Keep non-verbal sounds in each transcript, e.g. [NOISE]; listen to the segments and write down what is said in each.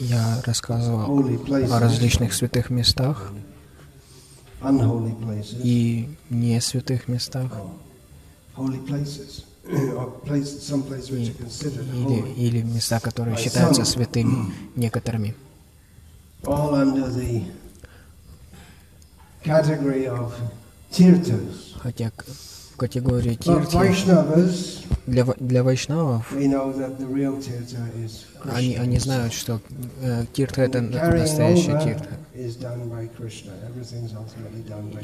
Я рассказывал о различных святых местах и не святых местах, и- или, или места, которые считаются святыми некоторыми. Хотя в категории тирти для, для вайшнавов. Они, они знают, что э, тиртха это настоящая тиртха. by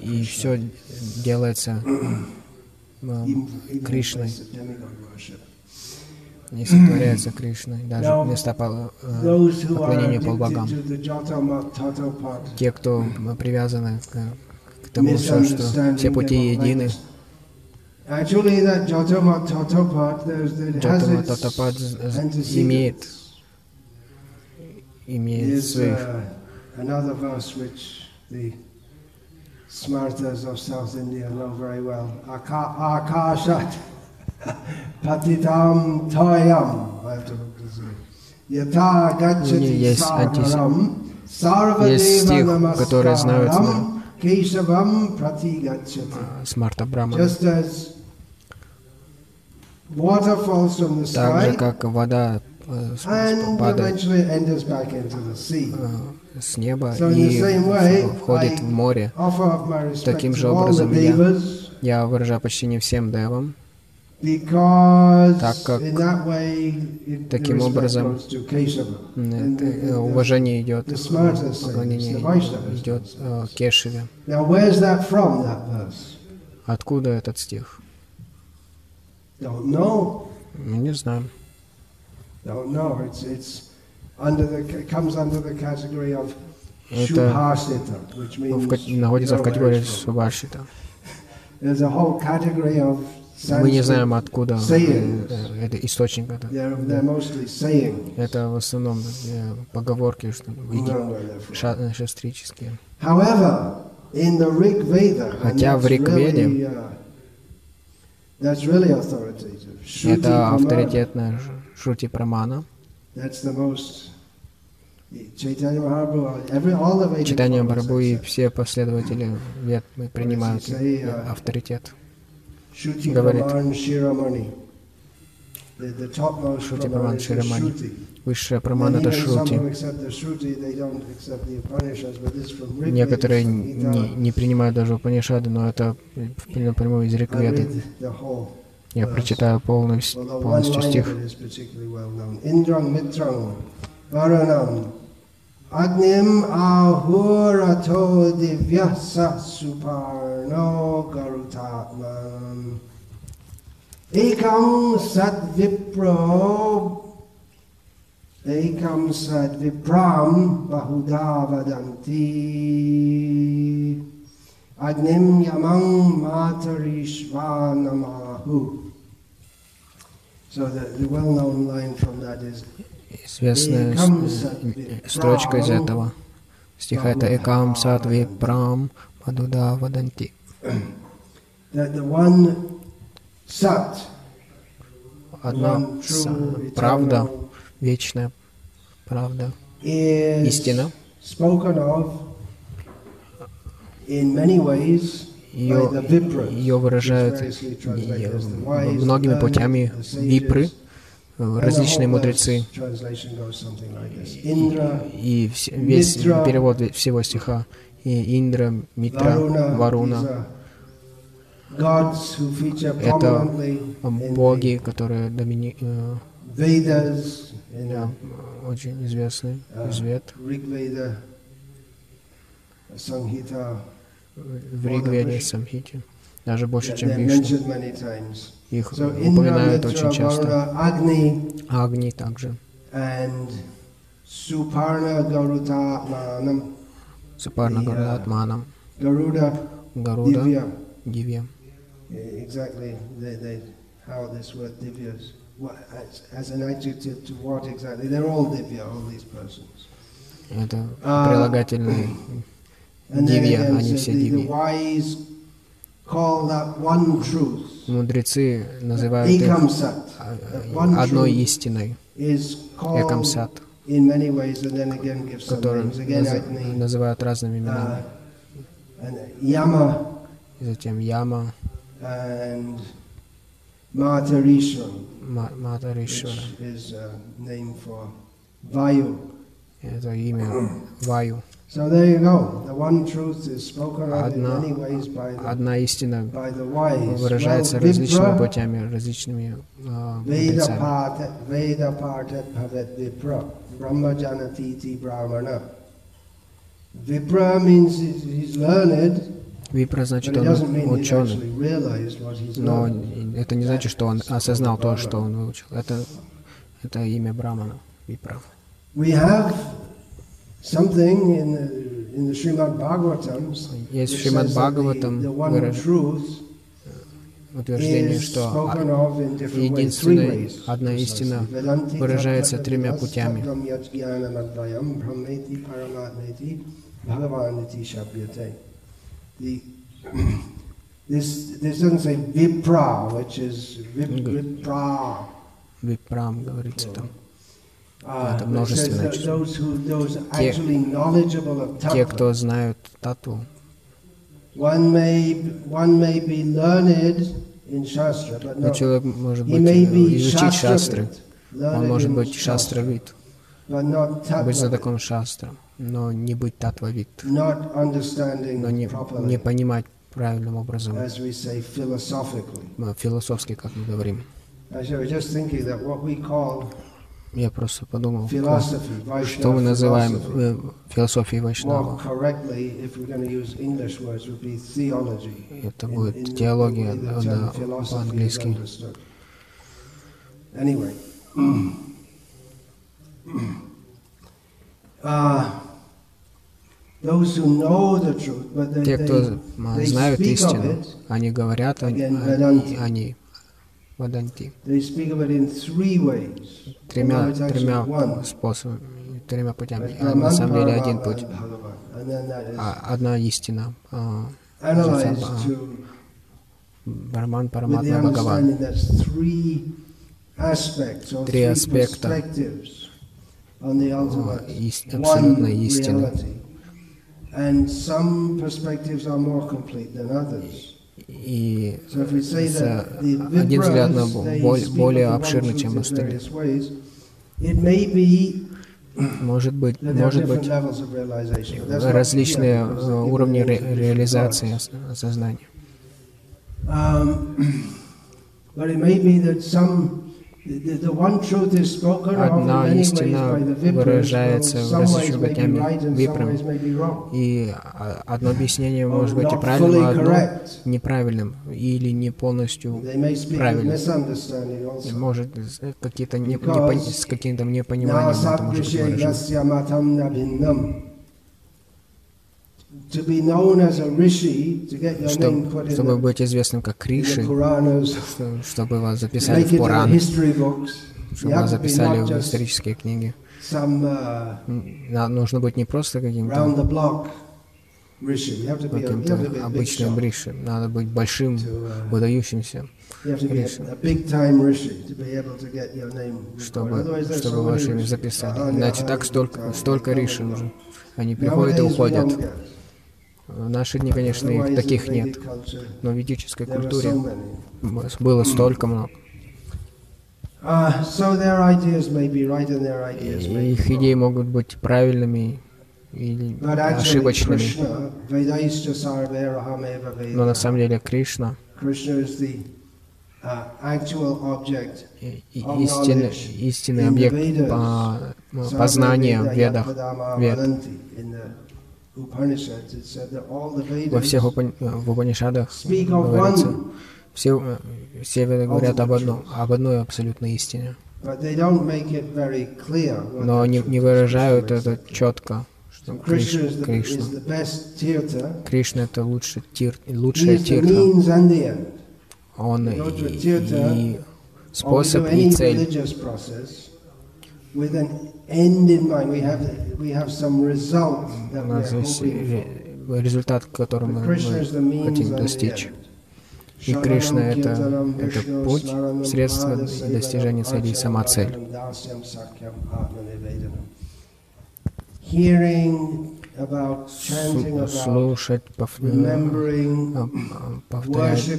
И все делается э, Кришной. не сотворяется Кришной, даже пол- э, поклонения полбогам. Те, кто привязаны к, к тому, все, что все пути едины, Actually, that Jatamat Tatapat, there's, it has Джатама its Татапад з- з- antecedents. имеет, имеет Is своих uh, another verse which the smartas of South India know very well. Aka- Akashat [LAUGHS] Patitam Tayam. I have to look this way. Yata Gachati Есть антис- Sarvaram есть стих, Sarvadeva который знают Namaskaram Keshavam Pratigachati. Смарта Брахмана. Just as water falls from the Так же, sky как вода э, падает eventually enters back into the sea. э, с неба и входит в море. Таким же образом я- Я выражаю почтение всем девам, Так как in that way it, the таким образом, э, уважение идет, поклонение идет э, Кешеве. Откуда этот стих? Ну, Не знаю. Это находится в категории. Субашита. There's a whole category of Мы не знаем, откуда э, э, это источник. Это, это в основном э, поговорки, что э, шастрические. Хотя в Ригведе uh, Это авторитетная Ш- Шрути Прамана. Читание Барабу и все последователи вет принимают э, uh, авторитет. Shruti говорит. The Shiramani. Shruti. Высшая Прамана это Шрути. Некоторые не, не принимают даже Упанишады, но это напрямую из whole Я прочитаю полностью line стих. Agnim ahurato divyasa suparno garutatmanam ekam sat vipro ekam sat vipram bahuda vadanti agnim yamang matarishvanamahu So the, the well-known line from that is Известная с- э, строчка из этого стиха. Это Экам Сатви Прам Мадуда Ваданти. Одна правда, вечная правда, истина. Ее, ее выражают э, многими путями випры, различные мудрецы. И весь перевод всего стиха и Индра, Митра, Варуна Это боги, которые домини, э, очень известны uh, вед. В Ригведе, Самхите, даже больше, чем Вишну. Их So упоминают очень часто. Agni, Агни также, Garuda Manam, Супарна И, Гаруда а, Гаруда, Divya. Дивья. Exactly, they, they, how this word Divya is, what, as, as an adjective to what exactly? They're all Divya, all these persons. Это А, then Дивья, again, они все the, the wise call that one truth. Мудрецы называют их а, одной истиной. is Экам called Сад, in many ways, and then again give some который names. Again, наз- Agni, называют разными именами. uh, И затем Яма, Матаришвара. Это имя Ваю. So there you go. The one truth is spoken of in Одна- many ways by the, Одна истина выражается различными путями, различными а, Veda мудрецами. Випра значит он ученый, но это не значит, что он осознал то, что он выучил. Это, это имя Брамана, Випра. Есть Шримад Бхагаватам the one выраж- truth утверждение, что а- единственная одна истина выражается тремя путями. this, this doesn't say vipra, which is vip, vipra. Випрам говорится там. Uh, Это множественное число. Те, tattva, кто знают тату, но человек может быть изучить шастры, он может быть шастравит, быть tattva, знатоком шастра, но не быть татвавит, но не, не понимать правильным образом, э, философски, как мы говорим. Я просто подумал, что мы называем э, философией Вайшнава. Это будет теология да, is по-английски. Anyway. Uh, Те, кто знают истину, они говорят, они, Vedanti. Ваданти. they speak of it in three ways. Тремя, тремя способами, тремя путями. А на самом деле один путь. А, одна истина. а, а, the Параматма, Бхагаван. Три аспекта. perspectives on the ultimate ис- one абсолютной истины. И the один взгляд на более truth чем остальные. может быть, может быть различные э, уровни ре- реализации gods. ос- осознания. Um, but it may be that some, Одна истина выражается some Випрами. И а, одно объяснение Or может быть и правильным, а одно неправильным или не полностью also. может какие-то не, непон- с каким-то непониманием это может быть выражено. Чтобы the, быть известным как что- чтобы вас записали в Пуран, чтобы вас записали в исторические книги. uh, Нужно быть не просто каким-то big обычным бриши. Надо быть большим, uh, выдающимся, recorded. чтобы, чтобы ваше имя записали. Иначе так столько, столько риши уже. Они приходят и уходят. В наши дни, конечно, их таких нет. Но в ведической культуре было столько много. Uh, И их идеи могут быть правильными или ошибочными. Но на самом деле Кришна uh, истинный, истинный объект по- ну, познания в ведах. Вед. Во всех в Упанишадах говорится, все, э, все веды говорят об одном, об одной абсолютной истине. Но that не, не выражают это четко, что Криш- Кришна. Кришна это лучший тир, лучшая end. Он и, и способ, и цель. With an end in mind. We have we have some result that we are hoping for. ре- результат, к которому But мы хотим достичь. И Кришна — это, это путь, средство достижения цели и сама цель. Слушать, а, повторять,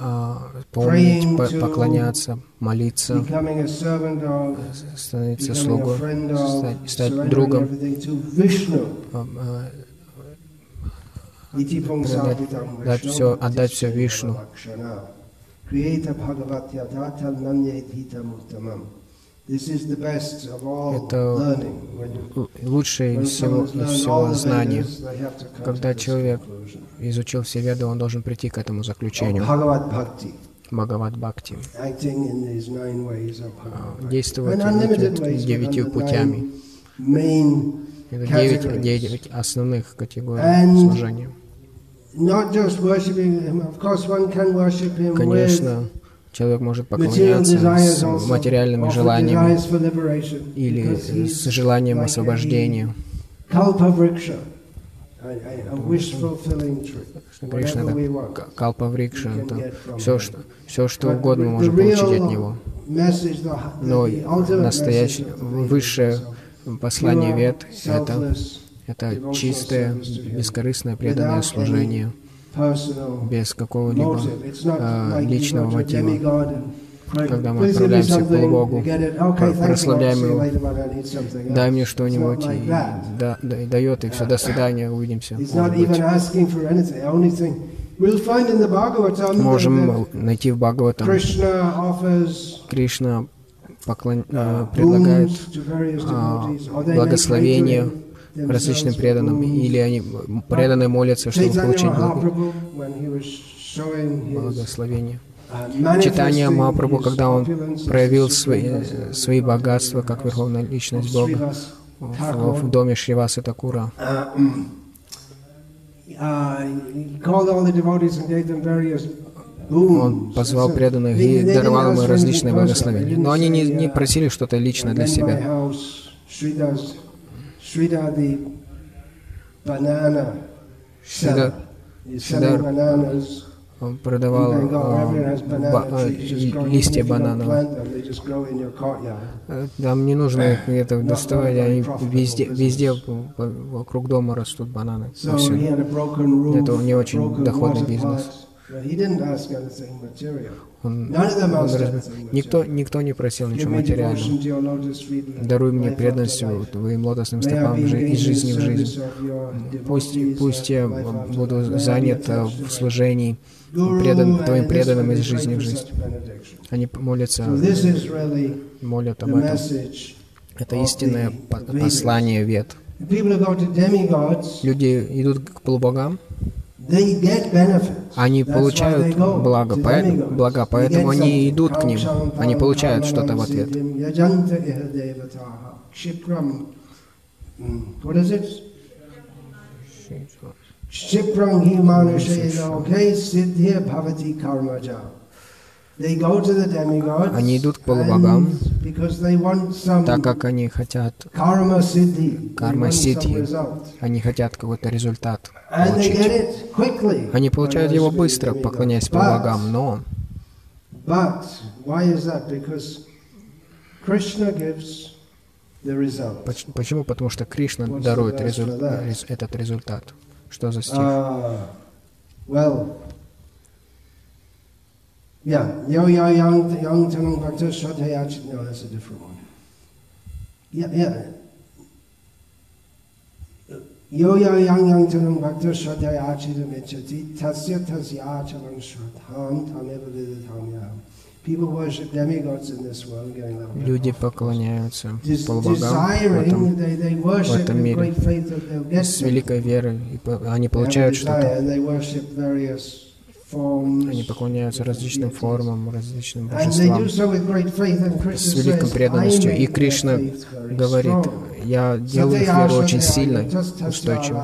а, помнить, поклоняться, молиться, становиться слугой, стать, стать другом, дать все, отдать все Вишну. Это лучшее из всего, из всего знания. Когда человек изучил все веды, он должен прийти к этому заключению. Бхагават Бхакти. Действовать девятью путями. Это девять, девять основных категорий служения. Конечно, человек может поклоняться с материальными желаниями или с желанием освобождения. Кришна это калпаврикша, это все что, все, что угодно мы можем получить от него. Но настоящее, высшее послание вет — это, это чистое, бескорыстное, преданное служение, без какого-либо э, личного мотива. Когда мы отправляемся к Богу, прославляем Его, дай мне что-нибудь, и, да, да, и дает, и все, до свидания, увидимся. Можем найти в Бхагаватам. Кришна поклон... э, предлагает э, благословение различным преданным, или они преданные молятся, чтобы получить благословение. Читание Махапрабху, когда он проявил свои, свои богатства как верховная личность Бога в, в доме Шривасы Такура. Он позвал преданных и даровал им различные благословения. Но они не, не просили что-то лично для себя. Шридар, Шридар он продавал ба, а, листья бананов. Там не нужно их где-то доставать, они везде, везде вокруг дома растут бананы. Это не очень доходный бизнес. Он, он никто, никто не просил ничего материального. Даруй мне преданностью твоим лотосным стопам из жизни в жизнь. Пусть, пусть я буду занят в служении предан, твоим преданным из жизни в жизнь. Они молятся, молят об этом. Это истинное послание вет. Люди идут к полубогам, они получают благо, поэтому, блага, поэтому они идут к ним, они получают что-то в ответ. Они идут к полубогам, так как они хотят карма сидхи, они хотят какой-то результат получить. Они получают его быстро, поклоняясь полубогам, но Почему? Потому что Кришна дарует резу... этот результат. Что за стих? Uh, yeah, yo yo young young tanang bhakta shraddhaya no, that's a different one. Yeah, yeah. Yo yo yang yang tanang bhakta shraddhaya achidam echati tasya tasya achalang shraddham tameva vidatam yam. Люди поклоняются полубогам в этом мире с великой верой, и они получают что-то. Они поклоняются различным формам, различным божествам. с великой преданностью. И Кришна говорит, я делаю их веру очень сильной, устойчивой.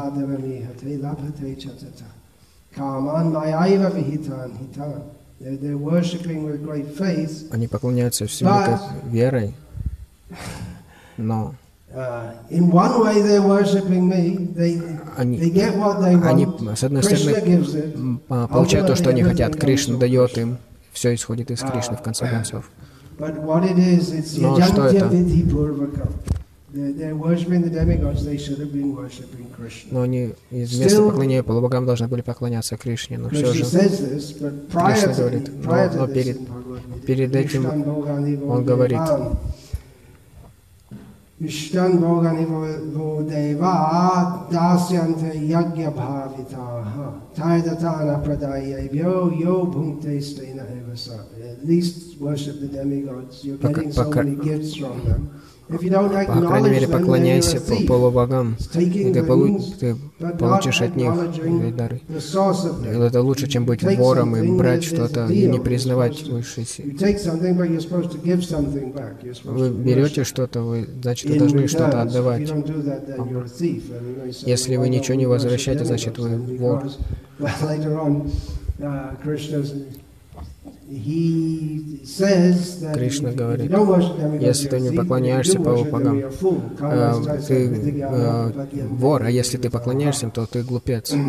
Они поклоняются с великой верой, но [LAUGHS] Они, они, с одной стороны, получают то, что они хотят. Кришна дает им. Все исходит из Кришны, в конце концов. Но что это? Но они из места поклонения полубогам должны были поклоняться Кришне, но все же Кришна говорит, но, но перед, перед этим он говорит, इष्टन भोगनि दास्यन्त यज्ञभाविताः तायदतानप्रदायैभ्यो यो भुङ्क्ते स्तेन एव सा At least worship the demigods. You're getting so many gifts from them. По крайней мере, поклоняйся полубогам, и ты, полу ты получишь от них дары. Это лучше, чем быть вором и брать что-то и не признавать высшей силы. Вы берете что-то, вы, значит, вы должны что-то отдавать. Если вы ничего не возвращаете, значит, вы вор. [LAUGHS] Кришна говорит, если ты не поклоняешься полубогам, э, ты э, вор, а если ты поклоняешься, то ты глупец. [CLEARS THROAT]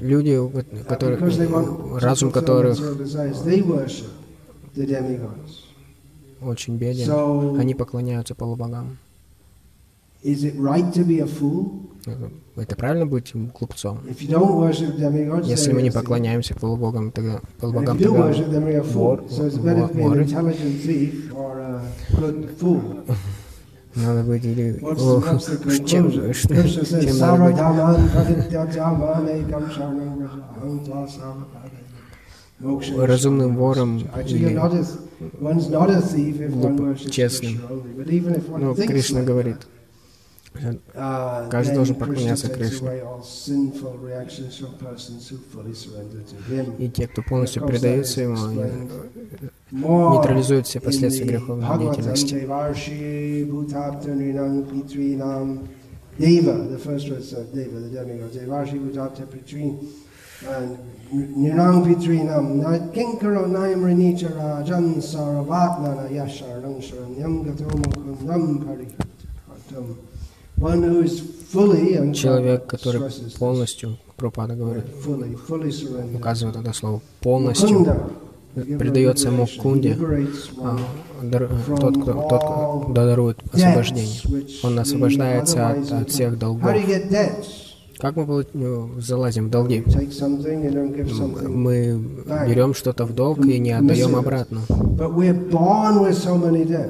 Люди, которые, разум которых очень беден, они поклоняются полубогам. Это правильно быть глупцом? Если мы не поклоняемся полубогам, тогда полубогам тогда вор, воры. Надо быть или [LAUGHS] чем, [LAUGHS] чем надо быть? Разумным вором или честным. Но Кришна говорит, Каждый должен поклоняться Кришне. И те, кто полностью предается Ему, нейтрализуют все последствия греховной деятельности. Deva, the first word of Deva, the demigod, Devarshi Bhutapta Pitrin, and Nirang Pitrinam, Kinkaro Naim Renicha Rajan Saravatmana Yashar Rangsharanyam Gatomo Kundam Parihatam. Человек, который полностью, Пропада говорит, указывает это слово, полностью предается ему кунде, а, тот, кто, тот, кто дарует освобождение. Он освобождается от, от всех долгов. Как мы залазим в долги? Мы берем что-то в долг и не отдаем обратно.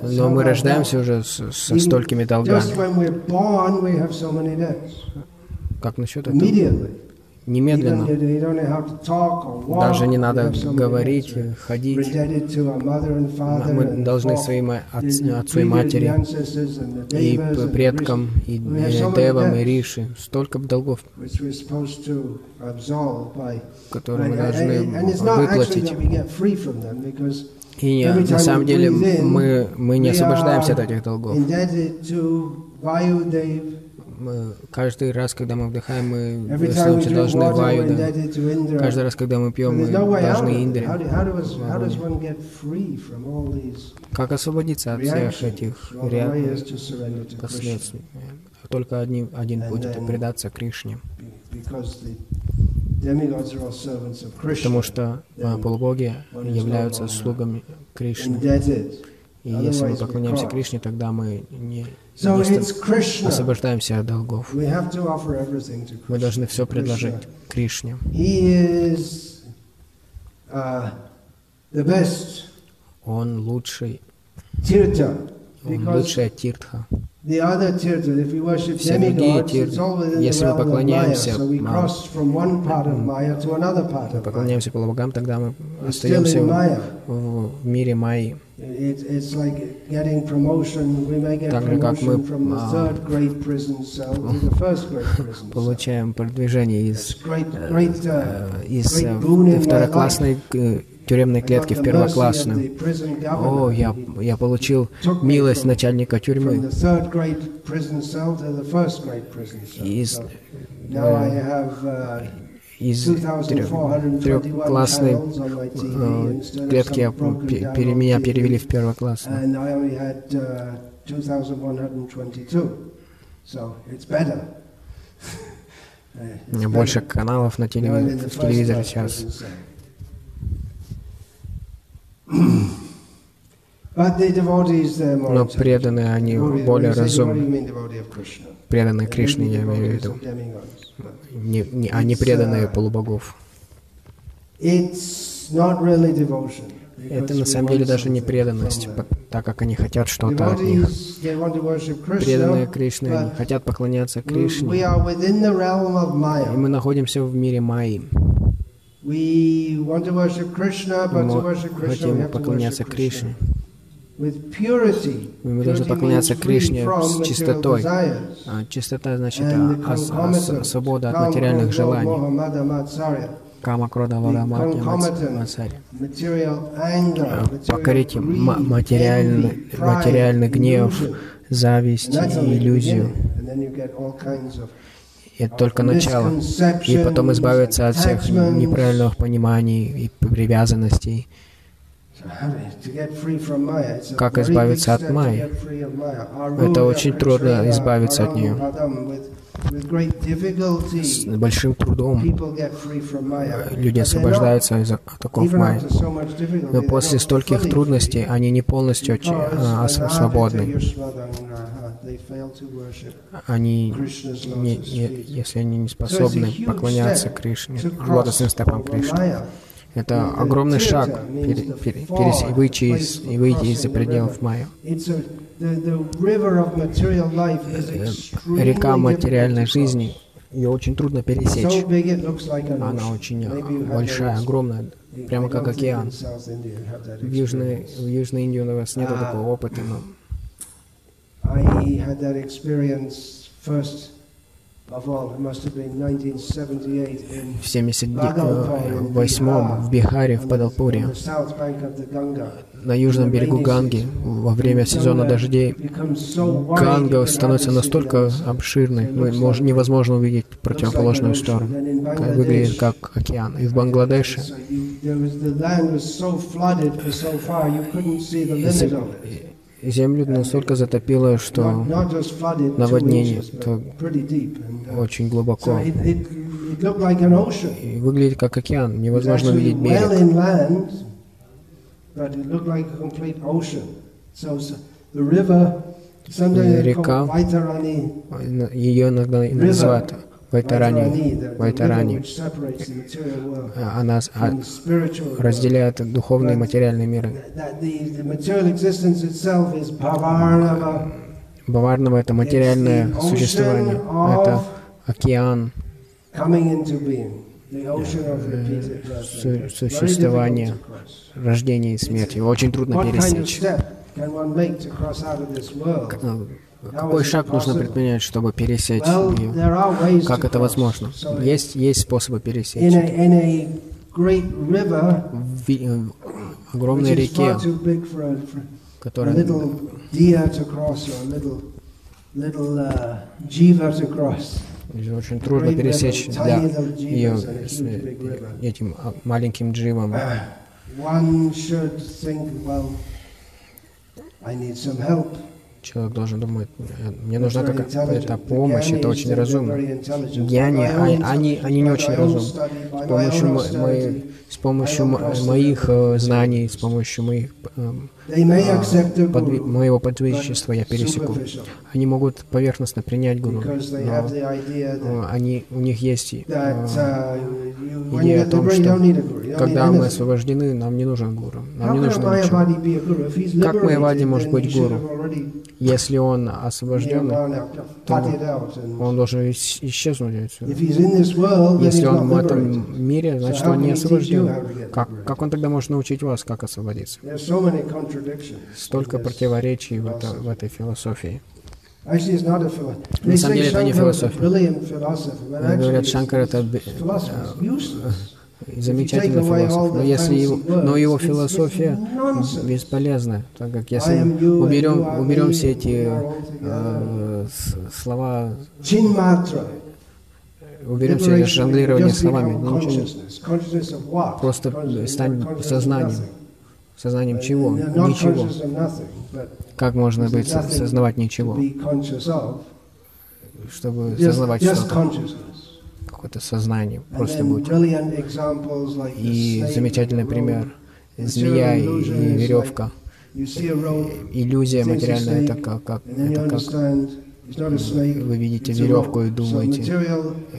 Но мы рождаемся уже со столькими долгами. Как насчет этого? Немедленно. Даже не надо говорить, ходить. Мы должны своим отцу и матери, и предкам, и девам, и риши, столько долгов, которые мы должны выплатить. И на самом деле мы, мы не освобождаемся от этих долгов каждый раз, когда мы вдыхаем, мы случае должны ваю, да. Каждый раз, когда мы пьем, мы должны индри. Как освободиться от всех этих последствий? Только один, один путь — это предаться Кришне. Потому что а, полубоги являются слугами Кришны. И если мы поклоняемся Кришне, тогда мы не, не освобождаемся от долгов. Мы должны все предложить Кришне. Uh, Он лучший. Он лучшая тиртха. Все другие тирты, если мы поклоняемся, мы поклоняемся полубогам, тогда мы остаемся в, в мире Майи. Так же, как мы [LAUGHS] получаем продвижение из, э, из э, второклассной тюремной клетки в первоклассную. О, я, я получил милость начальника тюрьмы. Из, э, из трехклассной э, клетки я, пере, меня перевели в первый класс. [LAUGHS] У меня больше каналов на телевизоре, в телевизоре сейчас. [CLEARS THROAT] Но преданные, они более разумны. Преданные Кришне, я имею в виду. Не, не, а не преданные полубогов. Это на самом деле даже не преданность, так как они хотят что-то от них. Преданные Кришны хотят поклоняться Кришне. И мы находимся в мире Майи. Мы хотим поклоняться Кришне. Мы должны поклоняться Кришне с чистотой. А, чистота значит а, а, а, свобода от материальных желаний. Кама, Крода, Лора, Мацари. Покорить материальный, материальный гнев, зависть и иллюзию. Это только начало. И потом избавиться от всех неправильных пониманий и привязанностей. Как избавиться от майи? Это очень трудно избавиться от нее. С большим трудом люди освобождаются из атаков майи. Но после стольких трудностей они не полностью а, свободны. Они, не, не, если они не способны поклоняться Кришне, лотосным стопам Кришны, это огромный шаг пере, пере, выйти из, и выйти из-за пределов Майя. Река материальной жизни, ее очень трудно пересечь. Она очень большая, огромная, прямо как океан. В Южной, в Южной Индии у нас нет такого опыта, но в 78 в Бихаре, в Падалпуре, на южном берегу Ганги, во время сезона дождей, Ганга становится настолько обширной, невозможно увидеть противоположную сторону, выглядит как океан. И в Бангладеше землю настолько затопило, что наводнение то очень глубоко. И выглядит как океан, невозможно увидеть берег. Река, ее иногда называют Вайтарани, Вайтарани. Она разделяет духовный и материальный миры. Баварнова — это материальное существование, это океан существования, рождения и смерти. Его очень трудно пересечь. Какой шаг нужно предпринять, чтобы пересечь ее? Как это возможно? Есть, есть способы пересечь. В э, огромной реке, которая очень трудно пересечь для ее э, этим а, маленьким дживом. Человек должен думать, мне нужна какая-то помощь, это очень разумно. Гьяни, они, они не очень разумны. С помощью, моей, с помощью моих э, знаний, с помощью моих эм, подви моего подвижничества я пересеку. Они могут поверхностно принять Гуру, но они, у них есть э, идея о том, что когда мы освобождены, нам не нужен Гуру, нам не нужно ничего. Как Майавади может быть Гуру? Если он освобожден, то он должен исчезнуть отсюда. Если он в этом мире, значит, он не освобожден. Как, как он тогда может научить вас, как освободиться? Столько противоречий в, это, в этой философии. На самом деле это не философия. Говорят, Шанкар это замечательный философ. Но если его, но его философия бесполезна, так как если уберем, уберем все эти э, слова уберемся от жонглирования словами. Просто стань сознанием. Сознанием чего? Ничего. Как можно быть сознавать ничего? Чтобы сознавать что-то. Какое-то сознание. Просто будь. И замечательный пример. Змея и веревка. Иллюзия материальная это как, как, это как вы видите веревку и думаете,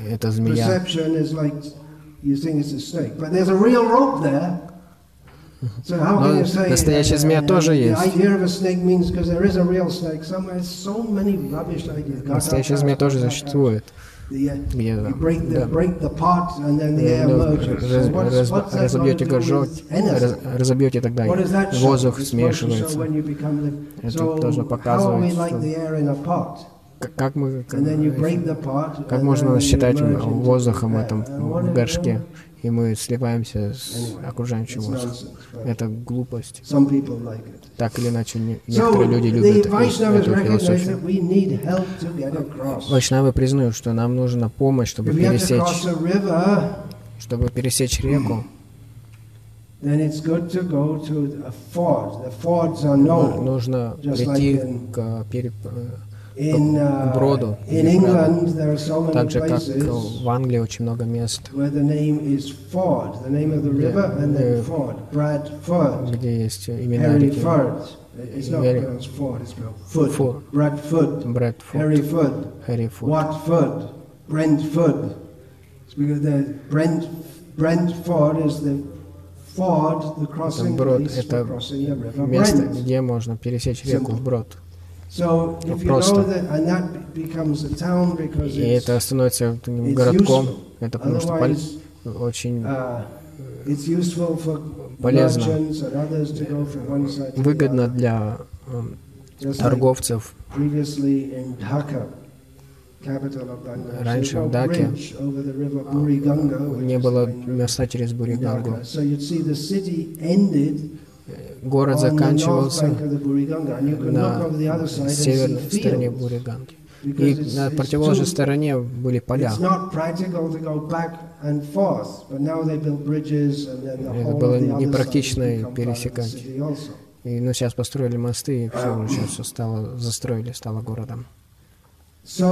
это змея. Но настоящая змея тоже есть. Настоящая змея тоже существует. Где, да. разобьете горшок, раз, разобьете тогда воздух смешивается. Это должно показывать, что как мы, как, как можно считать воздухом этом в горшке, и мы сливаемся с окружающим воздухом. Это глупость. Так или иначе, некоторые люди любят эту философию. Вайшнавы признают, что нам нужна помощь, чтобы пересечь, чтобы пересечь реку. Нужно прийти к перед Uh, броду. Так же, как в Англии очень много мест, где есть имена реки. Форд, Брэдфорд, Хэррифуд, Brentford. Brent, Brentford is the ford, the crossing, Брод — это место, где можно пересечь реку вброд. Просто. И это становится городком, это потому что пол... очень uh, полезно, выгодно для э, торговцев. Раньше в Даке не было моста через Буригангу город заканчивался на северной стороне Буриганги. И на противоположной стороне были поля. Это было непрактично пересекать. И, ну, сейчас построили мосты, и все, сейчас все стало, застроили, стало городом. Если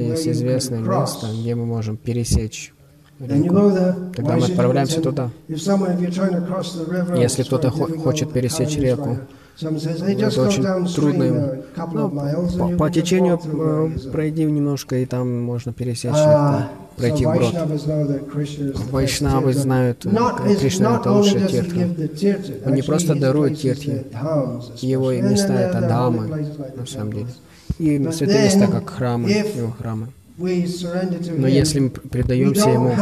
есть известное место, где мы можем пересечь реку, тогда мы отправляемся туда. Если кто-то хочет пересечь реку, это очень трудно ему. Ну, по, по течению э, пройди немножко, и там можно пересечь легко, пройти вброд. Вайшнавы знают, э, Кришна это лучший тиртха. Он не просто дарует тиртхи, его места это дамы, на самом деле. И святые места, как храмы, его храмы. Но если мы предаемся Ему,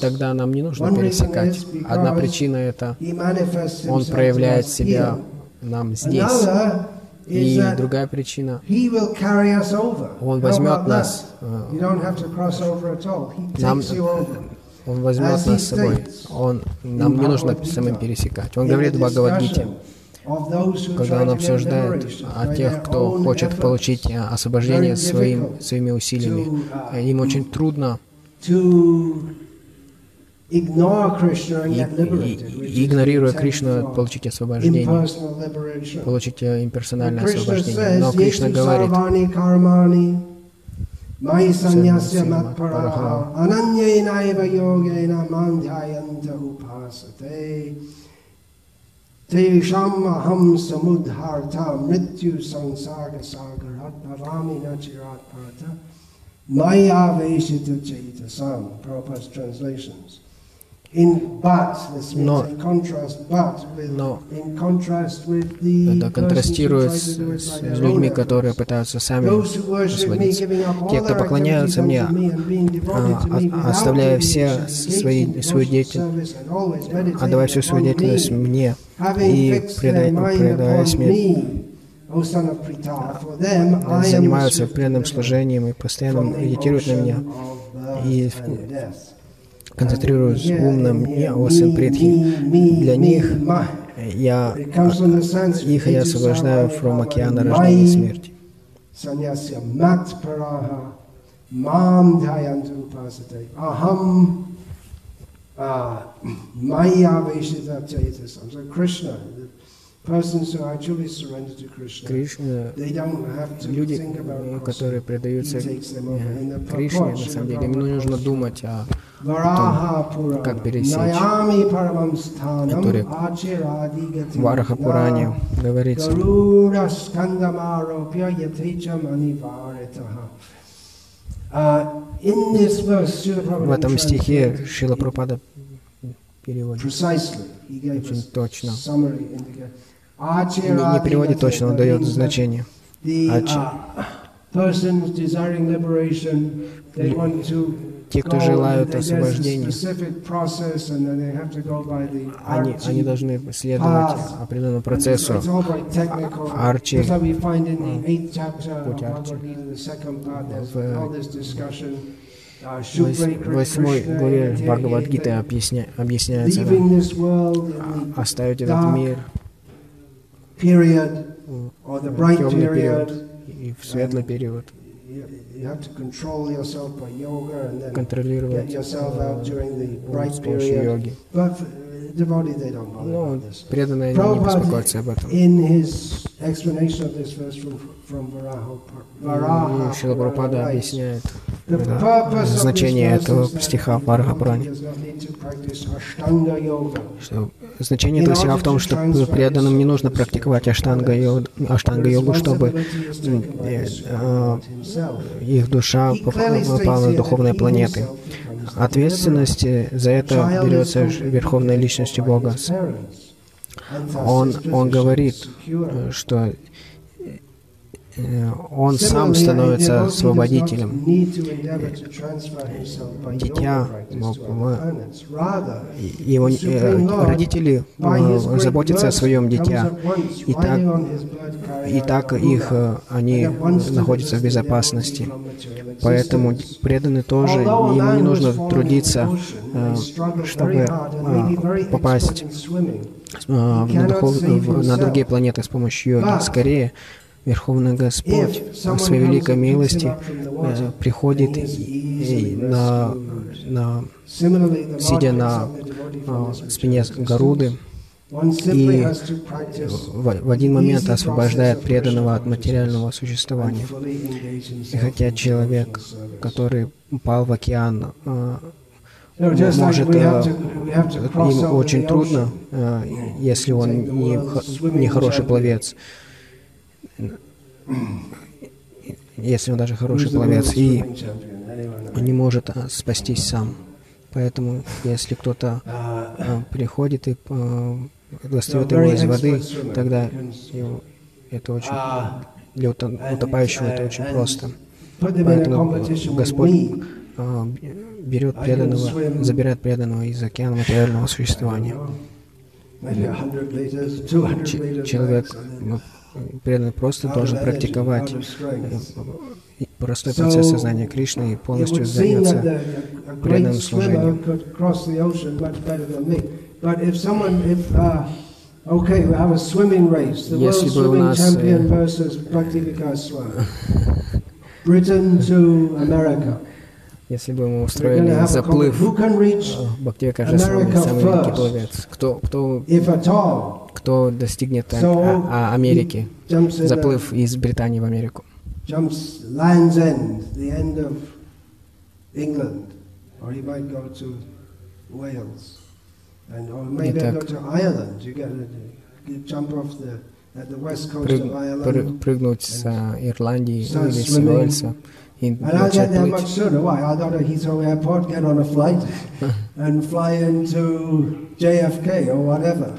тогда нам не нужно пересекать. Одна причина — это Он проявляет себя нам здесь. И другая причина, Он возьмет нас, нам, Он возьмет нас с собой. Он, нам не нужно самим пересекать. Он говорит в Бхагавадгите, когда он обсуждает о тех, кто хочет получить э, освобождение своим, своими усилиями. Uh, Им очень трудно и, и, игнорируя Кришну, получить освобождение, получить э, имперсональное освобождение. Но Кришна говорит, sanyasya matparaha ananyena yogena mandhyayanta upasate तेषाम अहम समुद्धार्था मृत्यु संसार सागरात भवामी न चिरात Partha Maya-vesita chaitasam, Prabhupada's translations. Но, но это контрастирует с, с людьми, которые пытаются сами освободиться. Те, кто поклоняются мне, а, оставляя все свои, свою деятельность, отдавая всю свою деятельность мне и предаваясь мне, занимаются преданным служением и постоянно медитируют на меня. и концентрируюсь ум на мне, о сын предхи. Для них я, их я освобождаю from океана рождения и смерти. sanyasya mat paraha mam dhayantu upasate aham uh, maya veshita chaitasam. So Krishna, the persons who actually surrender to Krishna, Кришна, they don't have to люди, think about э, Krishna. которые предаются э, Кришне, на самом деле, им не нужно думать о Purana, как пересечь. Который Achiradi в Вараха Пуране говорится. Uh, в этом стихе Шила Пропада переводит. Очень точно. Не, не переводит точно, он дает значение. The Uh, Те, кто желают освобождения, они, они должны следовать определенному процессу. Арчи. Путь Арчи. В. Uh, В восьмой главе Бхагавадгиты объясня, объясняется, the оставить этот мир bright темный период и в светлый период, контролировать yourself out during the э, bright с помощью period. йоги. Uh, Ну, this. преданные не беспокоятся об этом. Шила Прабхупада объясняет Of значение этого стиха в. Что значение этого стиха в том, что преданным не нужно практиковать аштанга йогу, аштанга йогу чтобы э, э, их душа поп- попала на духовные планеты. Ответственность э, за это берется Верховной Личностью Бога. Он, он говорит, что он сам становится освободителем. Дитя, мо- И Его, э, родители э, заботятся о своем дитя, и так, и так их, э, они находятся в безопасности. Поэтому преданные тоже, им не нужно трудиться, э, чтобы э, попасть э, на, духов- на другие планеты с помощью йоги. Скорее, Верховный Господь по своей великой милости э, приходит и- на, на, сидя на э, спине Гаруды, и в, в один момент освобождает преданного от материального существования. И хотя человек, который упал в океан, э, может, э, им очень трудно, если он не хороший пловец, если он даже хороший пловец, и он не может э, спастись сам. Поэтому, если кто-то э, приходит и достает его из воды, тогда его- это очень для утопающего это очень просто. Поэтому Господь берет преданного, забирает преданного из океана материального существования. Человек преданный просто должен практиковать э, простой процесс сознания Кришны и полностью заняться преданным служением. Если бы у нас, э. Если бы мы устроили заплыв reach, Бхактивика America самый великий пловец, кто, кто, кто достигнет а- а- Америки, заплыв из Британии в Америку. Прыг- прыгнуть с а, Ирландии или с. Уэльса и начать плыть. JFK or whatever.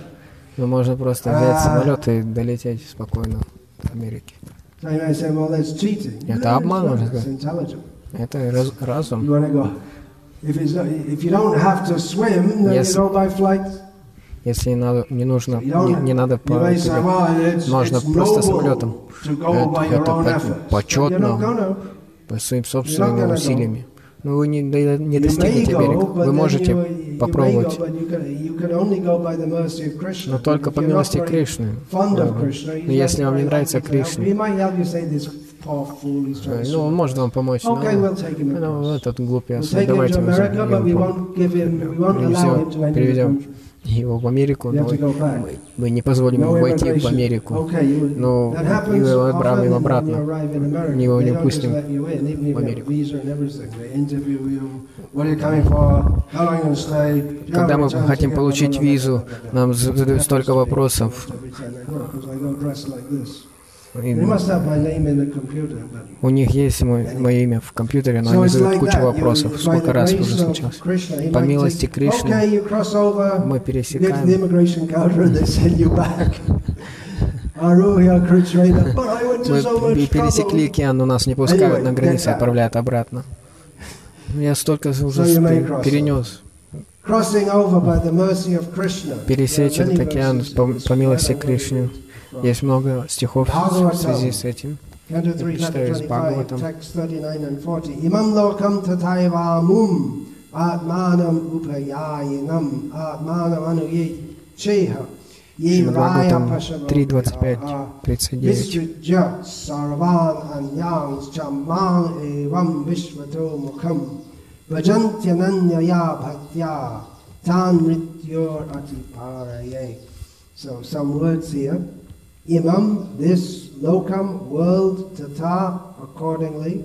Ну, можно просто взять А. самолет и долететь спокойно в Америке. That's cheating. Это обман, можно сказать. Это раз- разум. flight. Если не надо, не нужно, не, не надо по тебе. Можно просто самолетом. Это- это почетно. по своим собственными усилиями. Но вы не, до- не достигнете берега. Вы можете попробовать, но только по милости Кришны. Но если вам не нравится. Кришна, Ну, он может вам помочь, но ну, этот глупец, давайте мы его won't его в Америку, но мы, мы не позволим ему войти в. Америку. Но его отправим обратно. America. Его не пустим в Америку. Когда мы хотим получить визу, нам задают столько вопросов. У них есть мой, мое имя в компьютере, но они задают кучу вопросов. Сколько раз уже he По милости Кришны мы пересекаем. Мы пересекли океан, но нас не пускают на границу отправляют обратно. Я столько уже перенес. Пересечь этот океан по, по милости Кришны. Есть много стихов в связи с этим. Chapter 3, Читаю из 25, Бхагаватам. text 39 and 40. Imam lokam tataiva mum atmanam upayayinam atmanam anuyet cheha. Ye Шримад raya Бхагаватам 3.25, 39. Visvijya sarvan anyang chammang evam vishvato mukham Vajantyananyaya bhaktya tan mrityor atiparaye. So some words here. Imam, this lokam, world, tata, accordingly.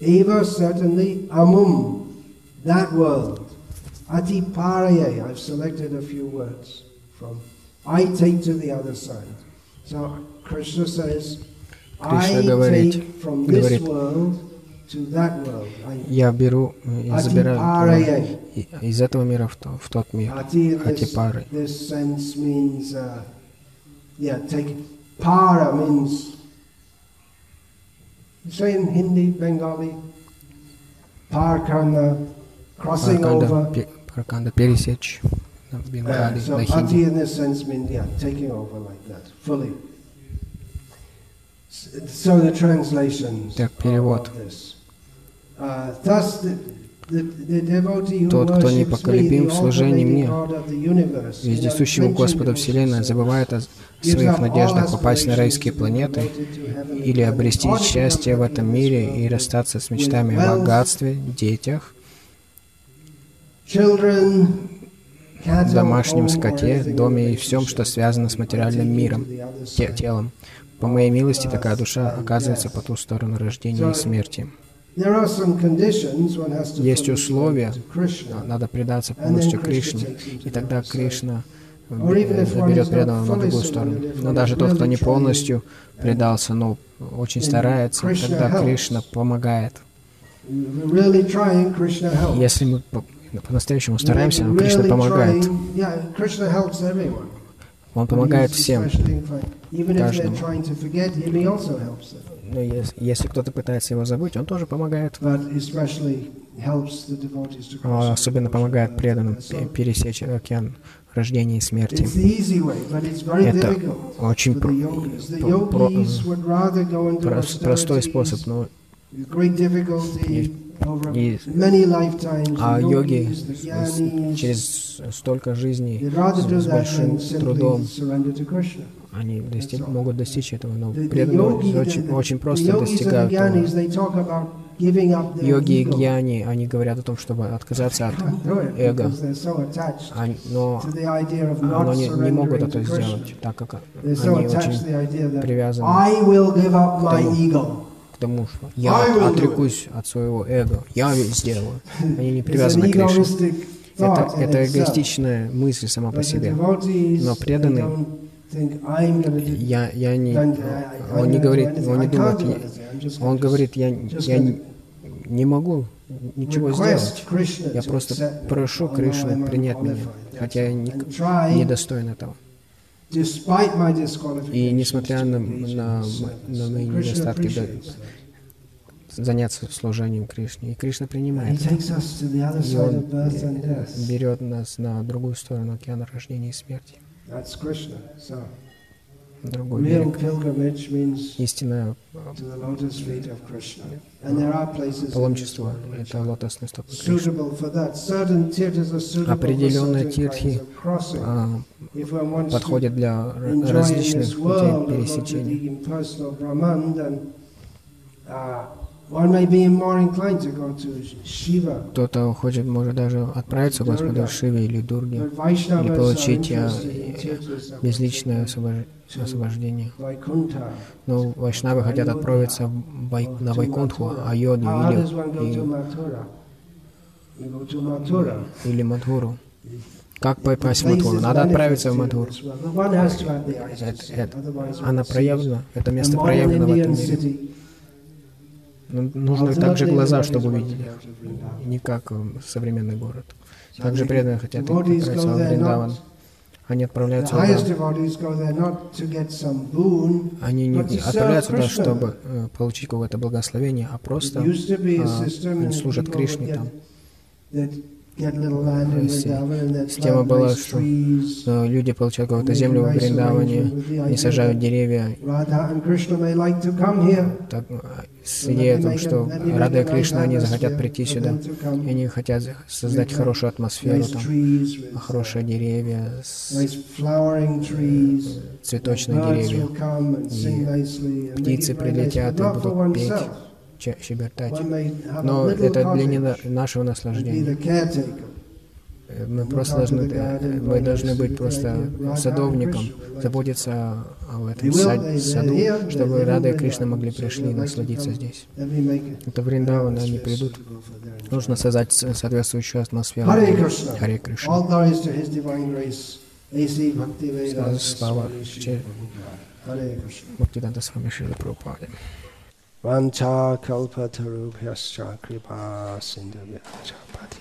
Eva, certainly. Amum, that world. Atiparaye, I've selected a few words from. I take to the other side. So Krishna says, Кришна I говорит- take from this говорит, world to that world. I, Я беру и забираю Атипарае. и- из этого мира в, то- в тот мир. Ati in this, Атипары. yeah, take para means, you say in Hindi, Bengali, par karna, crossing Парканда, over. пе- парканда пересечь на Uh, Бенгале, so на ati хинди. in this sense means, yeah, taking over like that, fully. S- So the translations Так, of- перевод. of this. Uh, thus the, Тот, кто me, непоколебим в служении мне, unflinching Господа Вселенной забывает о своих надеждах попасть на райские планеты или обрести счастье в этом мире и расстаться с мечтами о богатстве, детях, домашнем скоте, доме и всем, что связано с материальным миром, те- телом. По моей милости такая душа оказывается по ту сторону рождения и смерти. Есть условия, надо предаться полностью Кришне, и тогда. Кришна заберет преданного на другую сторону. Но даже тот, кто не полностью предался, но очень старается, тогда. Кришна помогает. Если мы по- по-настоящему стараемся, нам Кришна помогает. Он помогает всем. каждому. Но если, если кто-то пытается его забыть, он тоже помогает. Он особенно помогает преданным пересечь океан рождения и смерти. Это очень про- про- про- простой способ, но и- а йоги через столько жизней, с большим трудом. Они достиг- могут достичь этого, но преданные the, очень, очень просто достигают этого. Йоги и гьяни, они говорят о том, чтобы отказаться от эго, Они- но not не, могут это сделать, так как они очень привязаны my тому. к тому, что я отрекусь от своего эго, я ведь сделаю. Они не привязаны к Кришне. Это, это эгоистичная мысль сама по себе. Но they Я, я не, он не говорит, он не думает, я- он говорит, я, я не- не могу ничего сделать. Я просто прошу Кришну принять меня, хотя я не, не достоин этого. И несмотря на, на, на мои недостатки, да, заняться служением Кришне. И Кришна принимает И он берет нас на другую сторону океана рождения и смерти, That's Krishna. So, другой берег. pilgrimage means Истинное to the lotus feet of Krishna. And there are places in this паломничество world — which это лотосные стопы Кришны. suitable for that. Certain tirthas are suitable for Определенные crossing. А, подходит для различных путей пересечения. Кто-то хочет, может даже отправиться к Господу Шиве или Дурге, или получить а, безличное освобож- освобождение. Но вайшнавы хотят отправиться в Вай- на Вайкунтху, Айоду to или, или Мадхуру. Как попасть в Мадхуру? Надо отправиться в Это, see, это- otherwise она проявлена, это место проявлено в этом мире. Но нужны Ultimately, также глаза, чтобы увидеть их. Не как э, современный город. Также преданные хотят отправиться в Вриндаван. Они отправляются туда. Они не отправляются туда, чтобы э, получить какое-то благословение, а просто а, and служат Кришне там. Система была, что э, люди получают какую-то землю в они idea сажают деревья, так, э, с идеей о том, что Рада и Кришна, они захотят прийти сюда, и они хотят создать хорошую атмосферу там, хорошие деревья, цветочные деревья. make птицы прилетят и будут петь, щебетать. Но это для не нашего наслаждения. Э, Мы просто должны, э, мы должны быть просто садовником, заботиться об этом сад- саду, чтобы Рада и Кришна могли пришли и насладиться здесь. Это Вриндаван, они придут. Нужно создать соответствующую атмосферу. Харе Кришна. Слава Swami Shri Че- Prabhupada. Hare Krishna. Бхактивиданта с вами